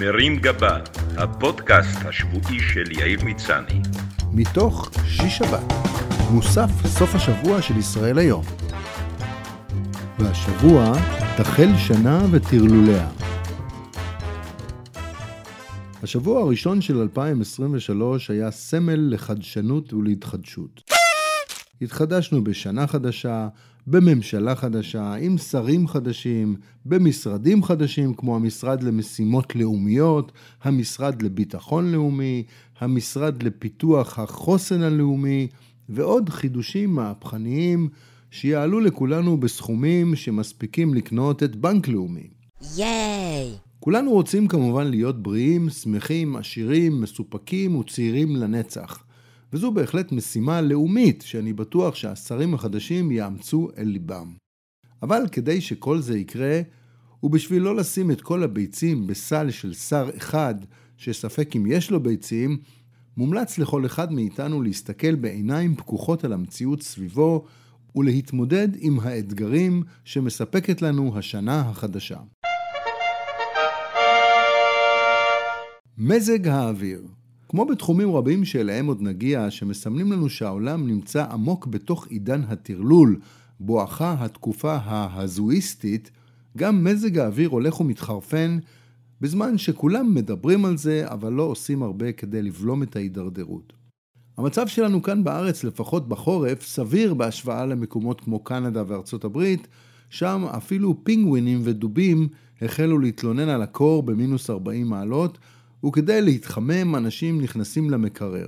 מרים גבה, הפודקאסט השבועי של יאיר מצני. מתוך שיש שבת, מוסף סוף השבוע של ישראל היום. והשבוע תחל שנה וטרלוליה. השבוע הראשון של 2023 היה סמל לחדשנות ולהתחדשות. התחדשנו בשנה חדשה, בממשלה חדשה, עם שרים חדשים, במשרדים חדשים כמו המשרד למשימות לאומיות, המשרד לביטחון לאומי, המשרד לפיתוח החוסן הלאומי, ועוד חידושים מהפכניים שיעלו לכולנו בסכומים שמספיקים לקנות את בנק לאומי. ייי! כולנו רוצים כמובן להיות בריאים, שמחים, עשירים, מסופקים וצעירים לנצח. וזו בהחלט משימה לאומית שאני בטוח שהשרים החדשים יאמצו אל ליבם. אבל כדי שכל זה יקרה, ובשביל לא לשים את כל הביצים בסל של שר אחד, שספק אם יש לו ביצים, מומלץ לכל אחד מאיתנו להסתכל בעיניים פקוחות על המציאות סביבו ולהתמודד עם האתגרים שמספקת לנו השנה החדשה. מזג האוויר כמו בתחומים רבים שאליהם עוד נגיע, שמסמנים לנו שהעולם נמצא עמוק בתוך עידן הטרלול, בואכה התקופה ההזואיסטית, גם מזג האוויר הולך ומתחרפן, בזמן שכולם מדברים על זה, אבל לא עושים הרבה כדי לבלום את ההידרדרות. המצב שלנו כאן בארץ, לפחות בחורף, סביר בהשוואה למקומות כמו קנדה וארצות הברית, שם אפילו פינגווינים ודובים החלו להתלונן על הקור במינוס 40 מעלות, וכדי להתחמם אנשים נכנסים למקרר.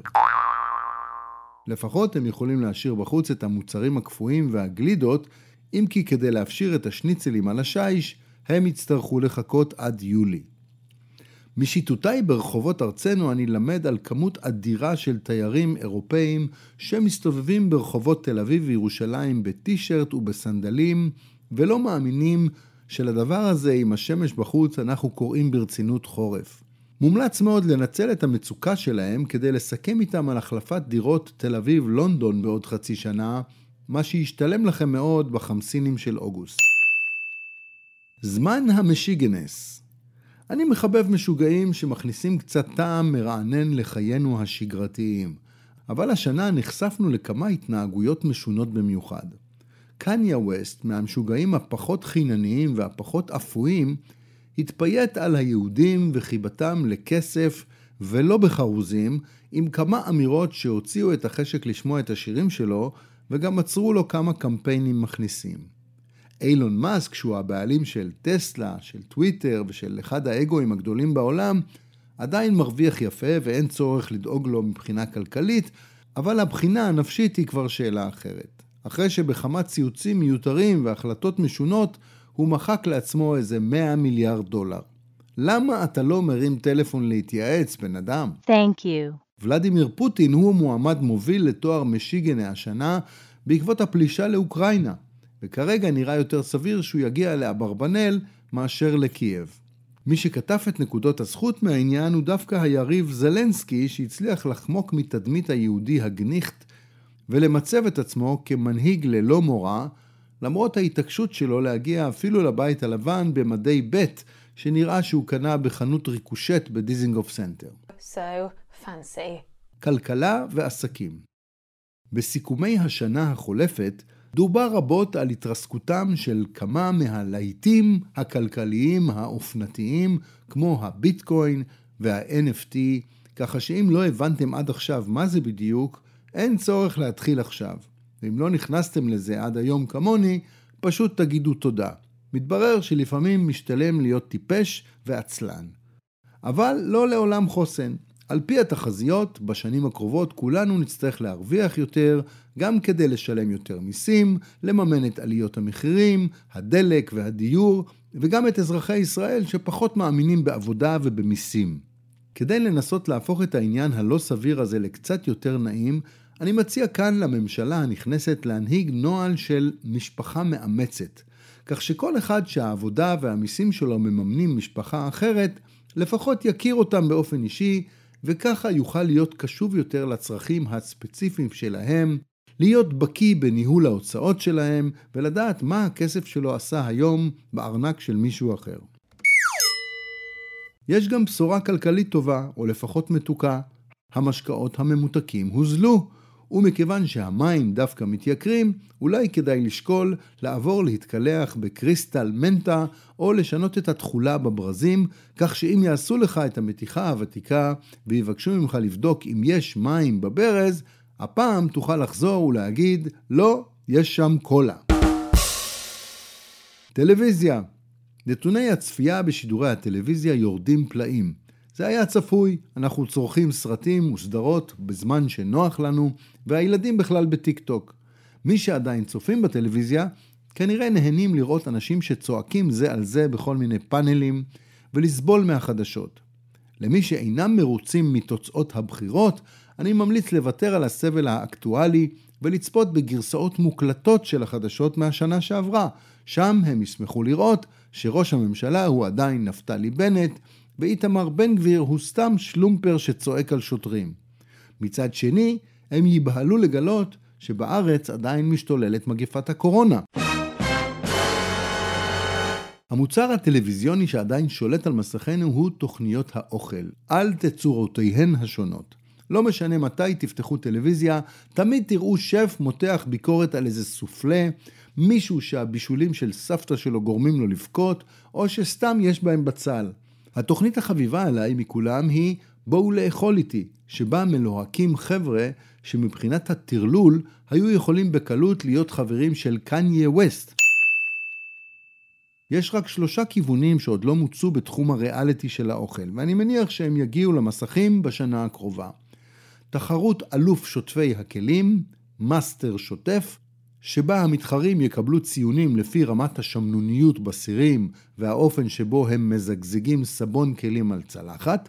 לפחות הם יכולים להשאיר בחוץ את המוצרים הקפואים והגלידות, אם כי כדי להפשיר את השניצלים על השיש, הם יצטרכו לחכות עד יולי. משיטוטיי ברחובות ארצנו אני למד על כמות אדירה של תיירים אירופאים שמסתובבים ברחובות תל אביב וירושלים בטישרט ובסנדלים, ולא מאמינים שלדבר הזה עם השמש בחוץ אנחנו קוראים ברצינות חורף. מומלץ מאוד לנצל את המצוקה שלהם כדי לסכם איתם על החלפת דירות תל אביב-לונדון בעוד חצי שנה, מה שישתלם לכם מאוד בחמסינים של אוגוסט. זמן המשיגנס אני מחבב משוגעים שמכניסים קצת טעם מרענן לחיינו השגרתיים, אבל השנה נחשפנו לכמה התנהגויות משונות במיוחד. קניה ווסט, מהמשוגעים הפחות חינניים והפחות אפויים, התפייט על היהודים וחיבתם לכסף ולא בחרוזים, עם כמה אמירות שהוציאו את החשק לשמוע את השירים שלו, וגם עצרו לו כמה קמפיינים מכניסים. אילון מאסק, שהוא הבעלים של טסלה, של טוויטר ושל אחד האגואים הגדולים בעולם, עדיין מרוויח יפה ואין צורך לדאוג לו מבחינה כלכלית, אבל הבחינה הנפשית היא כבר שאלה אחרת. אחרי שבכמה ציוצים מיותרים והחלטות משונות, הוא מחק לעצמו איזה 100 מיליארד דולר. למה אתה לא מרים טלפון להתייעץ, בן אדם? Thank you. ולדימיר פוטין הוא מועמד מוביל לתואר משיגנה השנה בעקבות הפלישה לאוקראינה, וכרגע נראה יותר סביר שהוא יגיע לאברבנל מאשר לקייב. מי שכתב את נקודות הזכות מהעניין הוא דווקא היריב זלנסקי שהצליח לחמוק מתדמית היהודי הגניחט ולמצב את עצמו כמנהיג ללא מורא למרות ההתעקשות שלו להגיע אפילו לבית הלבן במדי ב' שנראה שהוא קנה בחנות ריקושט בדיזינגוף סנטר. So fancy. כלכלה ועסקים בסיכומי השנה החולפת דובר רבות על התרסקותם של כמה מהלהיטים הכלכליים האופנתיים כמו הביטקוין וה-NFT, ככה שאם לא הבנתם עד עכשיו מה זה בדיוק, אין צורך להתחיל עכשיו. ואם לא נכנסתם לזה עד היום כמוני, פשוט תגידו תודה. מתברר שלפעמים משתלם להיות טיפש ועצלן. אבל לא לעולם חוסן. על פי התחזיות, בשנים הקרובות כולנו נצטרך להרוויח יותר, גם כדי לשלם יותר מיסים, לממן את עליות המחירים, הדלק והדיור, וגם את אזרחי ישראל שפחות מאמינים בעבודה ובמיסים. כדי לנסות להפוך את העניין הלא סביר הזה לקצת יותר נעים, אני מציע כאן לממשלה הנכנסת להנהיג נוהל של משפחה מאמצת, כך שכל אחד שהעבודה והמיסים שלו מממנים משפחה אחרת, לפחות יכיר אותם באופן אישי, וככה יוכל להיות קשוב יותר לצרכים הספציפיים שלהם, להיות בקיא בניהול ההוצאות שלהם, ולדעת מה הכסף שלו עשה היום בארנק של מישהו אחר. יש גם בשורה כלכלית טובה, או לפחות מתוקה. המשקאות הממותקים הוזלו, ומכיוון שהמים דווקא מתייקרים, אולי כדאי לשקול לעבור להתקלח בקריסטל מנטה, או לשנות את התכולה בברזים, כך שאם יעשו לך את המתיחה הוותיקה ויבקשו ממך לבדוק אם יש מים בברז, הפעם תוכל לחזור ולהגיד, לא, יש שם קולה. טלוויזיה נתוני הצפייה בשידורי הטלוויזיה יורדים פלאים. זה היה צפוי, אנחנו צורכים סרטים וסדרות בזמן שנוח לנו, והילדים בכלל בטיק טוק. מי שעדיין צופים בטלוויזיה, כנראה נהנים לראות אנשים שצועקים זה על זה בכל מיני פאנלים, ולסבול מהחדשות. למי שאינם מרוצים מתוצאות הבחירות, אני ממליץ לוותר על הסבל האקטואלי ולצפות בגרסאות מוקלטות של החדשות מהשנה שעברה. שם הם ישמחו לראות שראש הממשלה הוא עדיין נפתלי בנט, ואיתמר בן גביר הוא סתם שלומפר שצועק על שוטרים. מצד שני, הם ייבהלו לגלות שבארץ עדיין משתוללת מגפת הקורונה. המוצר הטלוויזיוני שעדיין שולט על מסכינו הוא תוכניות האוכל, על תצורותיהן השונות. לא משנה מתי תפתחו טלוויזיה, תמיד תראו שף מותח ביקורת על איזה סופלה, מישהו שהבישולים של סבתא שלו גורמים לו לבכות, או שסתם יש בהם בצל. התוכנית החביבה עליי מכולם היא בואו לאכול איתי, שבה מלוהקים חבר'ה שמבחינת הטרלול היו יכולים בקלות להיות חברים של קניה ווסט. יש רק שלושה כיוונים שעוד לא מוצו בתחום הריאליטי של האוכל, ואני מניח שהם יגיעו למסכים בשנה הקרובה. תחרות אלוף שוטפי הכלים, מאסטר שוטף, שבה המתחרים יקבלו ציונים לפי רמת השמנוניות בסירים והאופן שבו הם מזגזגים סבון כלים על צלחת.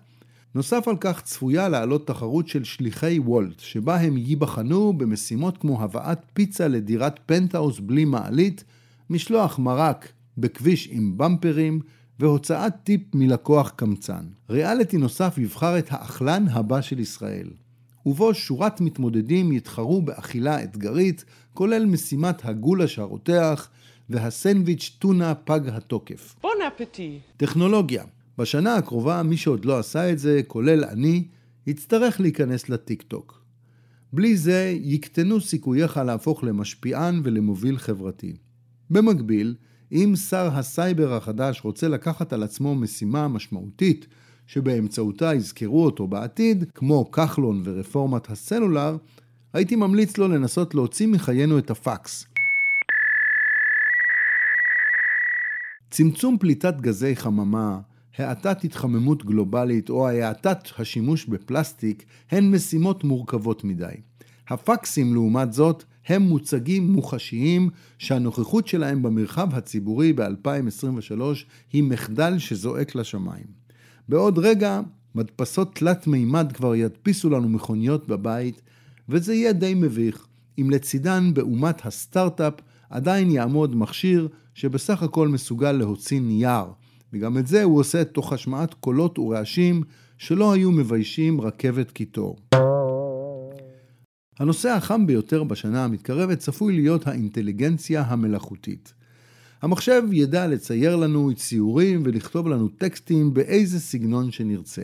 נוסף על כך צפויה לעלות תחרות של שליחי וולט, שבה הם ייבחנו במשימות כמו הבאת פיצה לדירת פנטהאוס בלי מעלית, משלוח מרק בכביש עם במפרים, והוצאת טיפ מלקוח קמצן. ריאליטי נוסף יבחר את האכלן הבא של ישראל. ובו שורת מתמודדים יתחרו באכילה אתגרית, כולל משימת הגולש הרותח והסנדוויץ' טונה פג התוקף. bon appétit. טכנולוגיה בשנה הקרובה מי שעוד לא עשה את זה, כולל אני, יצטרך להיכנס לטיק טוק. בלי זה יקטנו סיכוייך להפוך למשפיען ולמוביל חברתי. במקביל, אם שר הסייבר החדש רוצה לקחת על עצמו משימה משמעותית שבאמצעותה יזכרו אותו בעתיד, כמו כחלון ורפורמת הסלולר, הייתי ממליץ לו לנסות להוציא מחיינו את הפקס. צמצום פליטת גזי חממה, האטת התחממות גלובלית או האטת השימוש בפלסטיק הן משימות מורכבות מדי. הפקסים לעומת זאת הם מוצגים מוחשיים שהנוכחות שלהם במרחב הציבורי ב-2023 היא מחדל שזועק לשמיים. בעוד רגע מדפסות תלת מימד כבר ידפיסו לנו מכוניות בבית, וזה יהיה די מביך אם לצידן באומת הסטארט-אפ עדיין יעמוד מכשיר שבסך הכל מסוגל להוציא נייר, וגם את זה הוא עושה תוך השמעת קולות ורעשים שלא היו מביישים רכבת קיטור. הנושא החם ביותר בשנה המתקרבת צפוי להיות האינטליגנציה המלאכותית. המחשב ידע לצייר לנו ציורים ולכתוב לנו טקסטים באיזה סגנון שנרצה.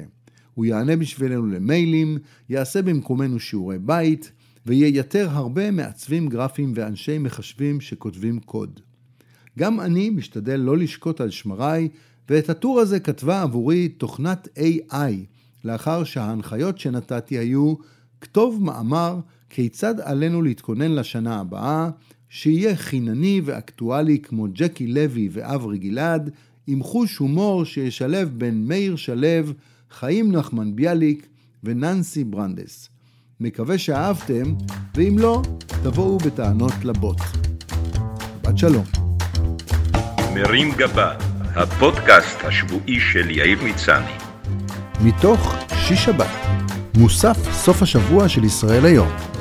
הוא יענה בשבילנו למיילים, יעשה במקומנו שיעורי בית, וייתר הרבה מעצבים גרפיים ואנשי מחשבים שכותבים קוד. גם אני משתדל לא לשקוט על שמריי, ואת הטור הזה כתבה עבורי תוכנת AI, לאחר שההנחיות שנתתי היו כתוב מאמר כיצד עלינו להתכונן לשנה הבאה, שיהיה חינני ואקטואלי כמו ג'קי לוי ואברי גלעד, עם חוש הומור שישלב בין מאיר שלו, חיים נחמן ביאליק וננסי ברנדס. מקווה שאהבתם, ואם לא, תבואו בטענות לבוט. בת שלום. מרים גבה, הפודקאסט השבועי של יאיר מצני. מתוך שיש שבת, מוסף סוף השבוע של ישראל היום.